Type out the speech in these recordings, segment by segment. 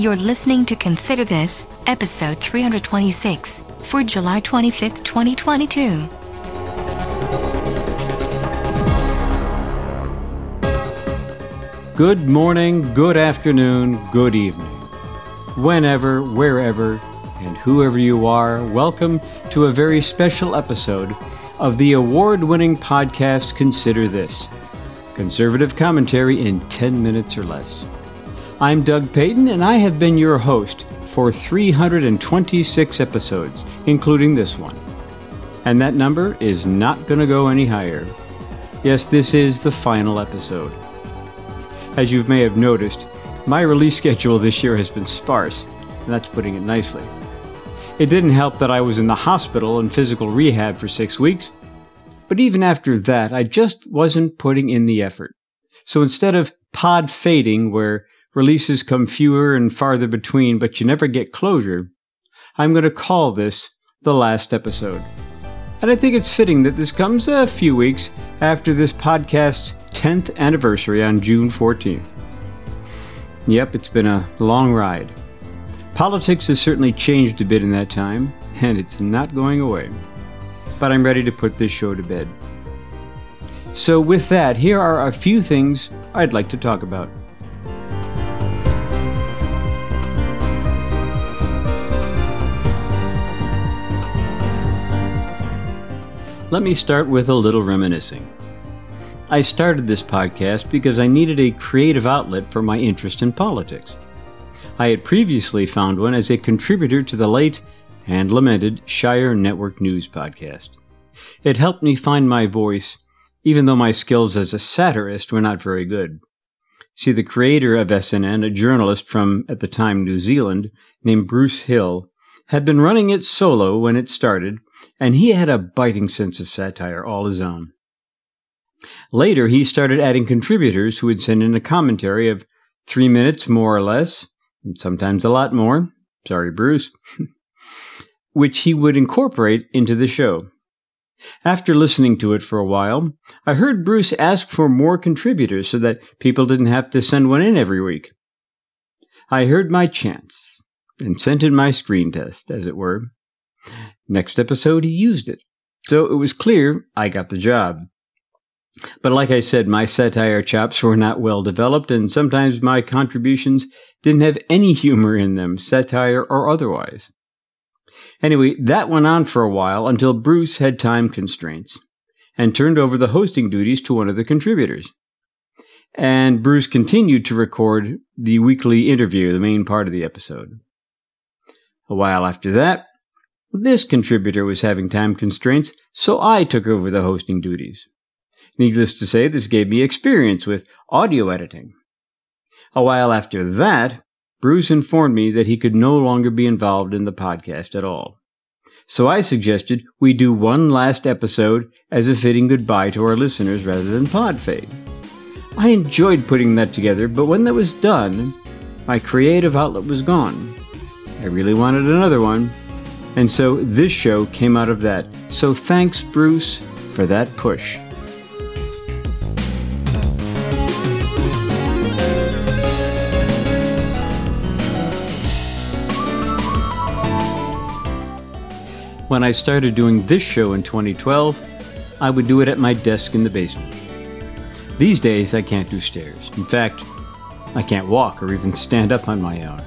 You're listening to Consider This, episode 326, for July 25th, 2022. Good morning, good afternoon, good evening. Whenever, wherever, and whoever you are, welcome to a very special episode of the award winning podcast Consider This conservative commentary in 10 minutes or less. I'm Doug Payton, and I have been your host for 326 episodes, including this one. And that number is not going to go any higher. Yes, this is the final episode. As you may have noticed, my release schedule this year has been sparse, and that's putting it nicely. It didn't help that I was in the hospital in physical rehab for six weeks, but even after that, I just wasn't putting in the effort. So instead of pod fading, where releases come fewer and farther between, but you never get closure, I'm going to call this the last episode. And I think it's fitting that this comes a few weeks after this podcast's 10th anniversary on June 14th. Yep, it's been a long ride. Politics has certainly changed a bit in that time, and it's not going away but I'm ready to put this show to bed. So, with that, here are a few things I'd like to talk about. Let me start with a little reminiscing. I started this podcast because I needed a creative outlet for my interest in politics. I had previously found one as a contributor to the late and lamented Shire Network News podcast. It helped me find my voice, even though my skills as a satirist were not very good. See, the creator of SNN, a journalist from, at the time, New Zealand, named Bruce Hill, had been running it solo when it started, and he had a biting sense of satire all his own. Later, he started adding contributors who would send in a commentary of three minutes more or less, sometimes a lot more. Sorry, Bruce. which he would incorporate into the show. After listening to it for a while, I heard Bruce ask for more contributors so that people didn't have to send one in every week. I heard my chance and sent in my screen test, as it were. Next episode, he used it. So it was clear I got the job. But like I said, my satire chops were not well developed, and sometimes my contributions didn't have any humor in them, satire or otherwise. Anyway, that went on for a while until Bruce had time constraints and turned over the hosting duties to one of the contributors. And Bruce continued to record the weekly interview, the main part of the episode. A while after that, this contributor was having time constraints, so I took over the hosting duties. Needless to say, this gave me experience with audio editing. A while after that, Bruce informed me that he could no longer be involved in the podcast at all. So I suggested we do one last episode as a fitting goodbye to our listeners rather than pod fade. I enjoyed putting that together, but when that was done, my creative outlet was gone. I really wanted another one, and so this show came out of that. So thanks, Bruce, for that push. When I started doing this show in 2012, I would do it at my desk in the basement. These days, I can't do stairs. In fact, I can't walk or even stand up on my own.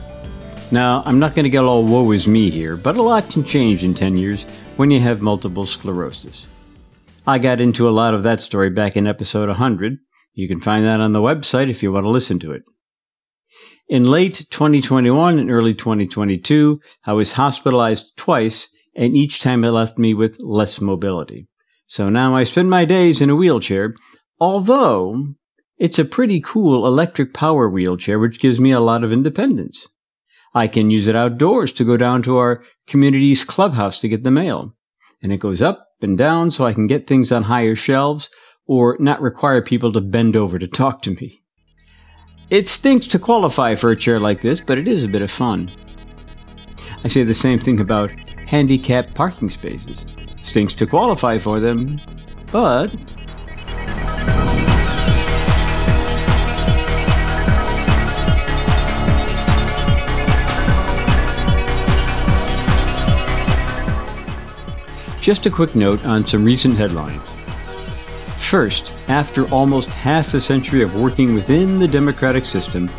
Now, I'm not going to get all woe is me here, but a lot can change in 10 years when you have multiple sclerosis. I got into a lot of that story back in episode 100. You can find that on the website if you want to listen to it. In late 2021 and early 2022, I was hospitalized twice and each time it left me with less mobility. So now I spend my days in a wheelchair, although it's a pretty cool electric power wheelchair which gives me a lot of independence. I can use it outdoors to go down to our community's clubhouse to get the mail. And it goes up and down so I can get things on higher shelves or not require people to bend over to talk to me. It stinks to qualify for a chair like this, but it is a bit of fun. I say the same thing about handicapped parking spaces. Stinks to qualify for them, but Just a quick note on some recent headlines. First, after almost half a century of working within the democratic system,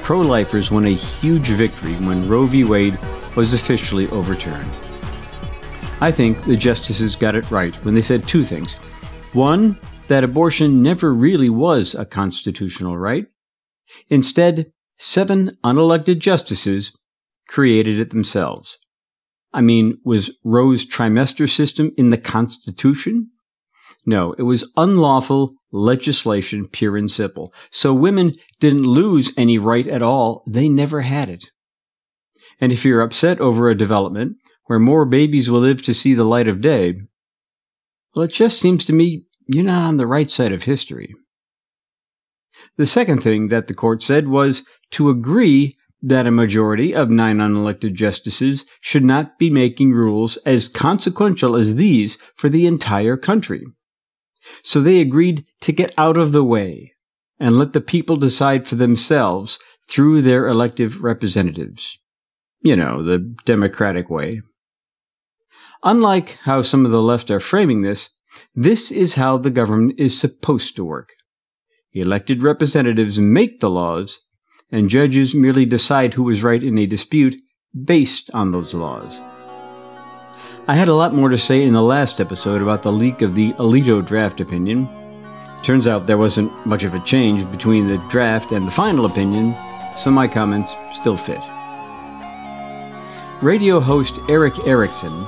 pro lifers won a huge victory when Roe v. Wade was officially overturned. I think the justices got it right when they said two things. One, that abortion never really was a constitutional right. Instead, seven unelected justices created it themselves. I mean, was Roe's trimester system in the Constitution? No, it was unlawful legislation, pure and simple. So women didn't lose any right at all. They never had it. And if you're upset over a development where more babies will live to see the light of day, well, it just seems to me you're not on the right side of history. The second thing that the court said was to agree that a majority of nine unelected justices should not be making rules as consequential as these for the entire country. So they agreed to get out of the way and let the people decide for themselves through their elective representatives. You know, the democratic way. Unlike how some of the left are framing this, this is how the government is supposed to work. Elected representatives make the laws, and judges merely decide who is right in a dispute based on those laws. I had a lot more to say in the last episode about the leak of the Alito draft opinion. Turns out there wasn't much of a change between the draft and the final opinion, so my comments still fit. Radio host Erick Erickson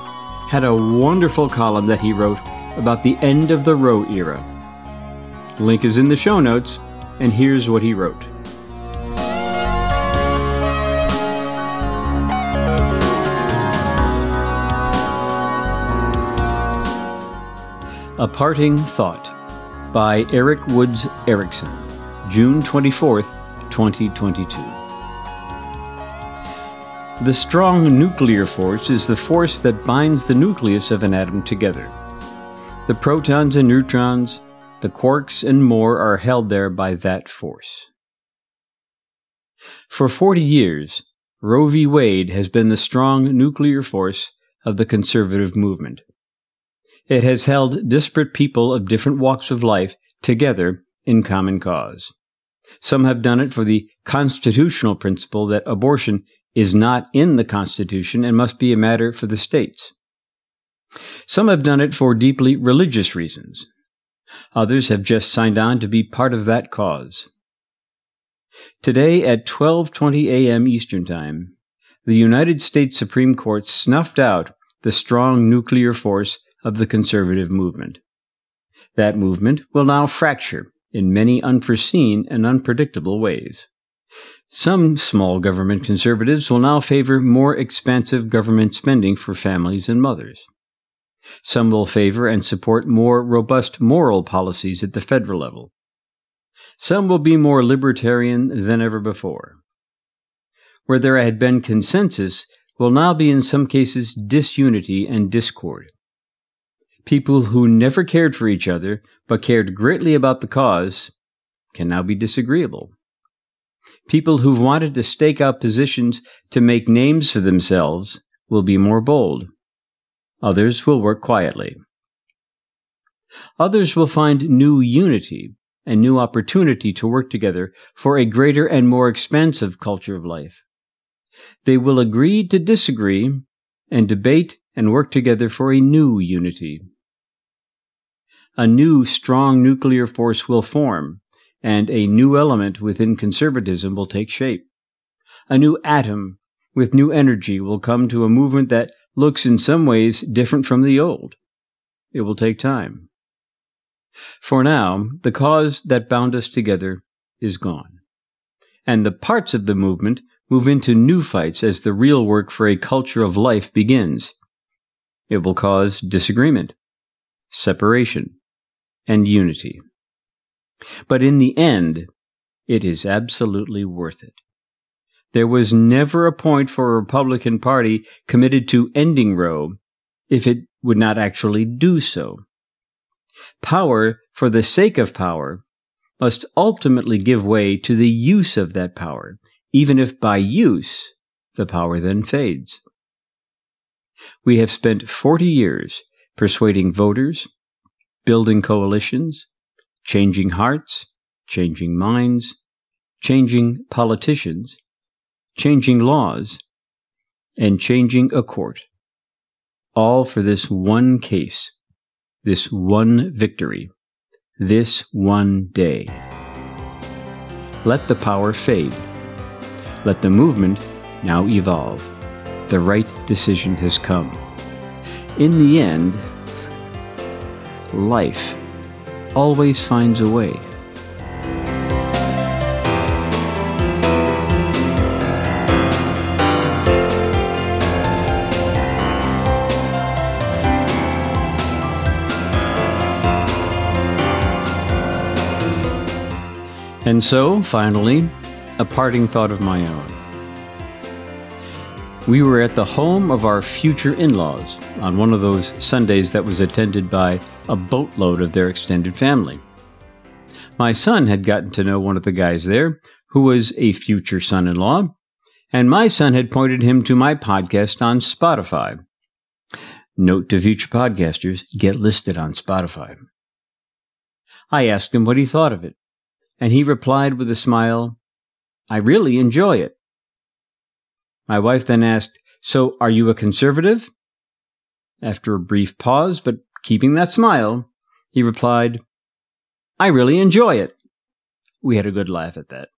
had a wonderful column that he wrote about the end of the Roe era. Link is in the show notes, and here's what he wrote. A Parting Thought by Erick Woods Erickson, June 24th, 2022. The strong nuclear force is the force that binds the nucleus of an atom together. The protons and neutrons, the quarks, and more are held there by that force. For 40 years, Roe v. Wade has been the strong nuclear force of the conservative movement. It has held disparate people of different walks of life together in common cause. Some have done it for the constitutional principle that abortion is not in the Constitution and must be a matter for the states. Some have done it for deeply religious reasons. Others have just signed on to be part of that cause. Today at 12:20 a.m. Eastern Time, the United States Supreme Court snuffed out the strong nuclear force of the conservative movement. That movement will now fracture in many unforeseen and unpredictable ways. Some small government conservatives will now favor more expansive government spending for families and mothers. Some will favor and support more robust moral policies at the federal level. Some will be more libertarian than ever before. Where there had been consensus will now be in some cases disunity and discord. People who never cared for each other but cared greatly about the cause can now be disagreeable. People who've wanted to stake out positions to make names for themselves will be more bold. Others will work quietly. Others will find new unity and new opportunity to work together for a greater and more expansive culture of life. They will agree to disagree and debate and work together for a new unity. A new strong nuclear force will form, and a new element within conservatism will take shape. A new atom with new energy will come to a movement that looks in some ways different from the old. It will take time. For now, the cause that bound us together is gone. And the parts of the movement move into new fights as the real work for a culture of life begins. It will cause disagreement, separation, and unity. But in the end, it is absolutely worth it. There was never a point for a Republican Party committed to ending Roe if it would not actually do so. Power, for the sake of power, must ultimately give way to the use of that power, even if by use the power then fades. We have spent 40 years persuading voters, building coalitions, changing hearts, changing minds, changing politicians, changing laws, and changing a court. All for this one case, this one victory, this one day. Let the power fade. Let the movement now evolve. The right decision has come. In the end, life always finds a way. And so, finally, a parting thought of my own. We were at the home of our future in laws on one of those Sundays that was attended by a boatload of their extended family. My son had gotten to know one of the guys there, who was a future son in law, and my son had pointed him to my podcast on Spotify. Note to future podcasters get listed on Spotify. I asked him what he thought of it, and he replied with a smile, I really enjoy it. My wife then asked, So are you a conservative? After a brief pause, but keeping that smile, he replied, I really enjoy it. We had a good laugh at that.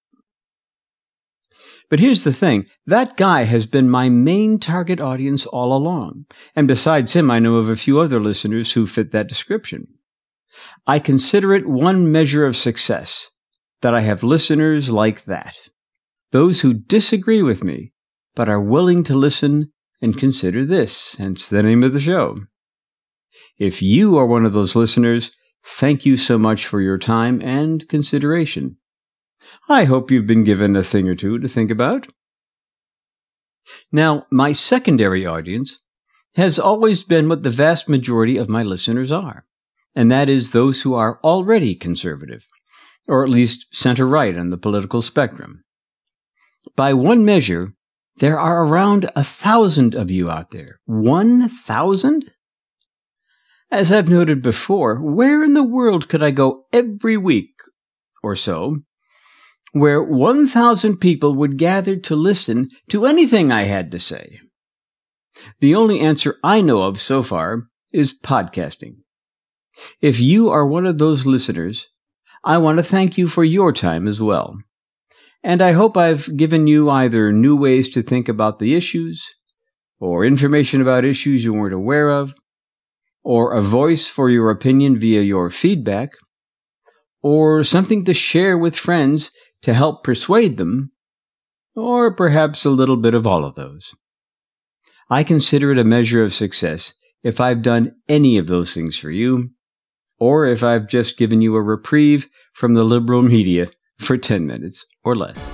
But here's the thing that guy has been my main target audience all along. And besides him, I know of a few other listeners who fit that description. I consider it one measure of success that I have listeners like that. Those who disagree with me but are willing to listen and consider this, hence the name of the show. If you are one of those listeners, thank you so much for your time and consideration. I hope you've been given a thing or two to think about. Now, my secondary audience has always been what the vast majority of my listeners are, and that is those who are already conservative, or at least center right on the political spectrum. By one measure, there are around a thousand of you out there. One thousand? As I've noted before, where in the world could I go every week or so where 1,000 people would gather to listen to anything I had to say? The only answer I know of so far is podcasting. If you are one of those listeners, I want to thank you for your time as well. And I hope I've given you either new ways to think about the issues, or information about issues you weren't aware of, or a voice for your opinion via your feedback, or something to share with friends to help persuade them, or perhaps a little bit of all of those. I consider it a measure of success if I've done any of those things for you, or if I've just given you a reprieve from the liberal media for 10 minutes or less.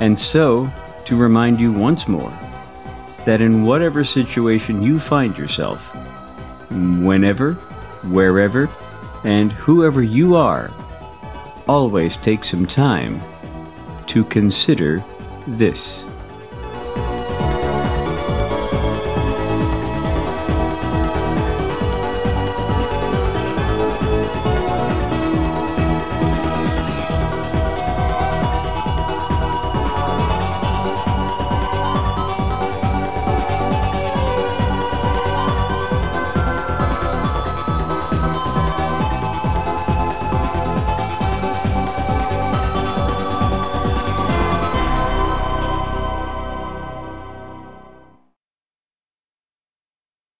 And so, to remind you once more that in whatever situation you find yourself, whenever, wherever, and whoever you are, always take some time to consider this.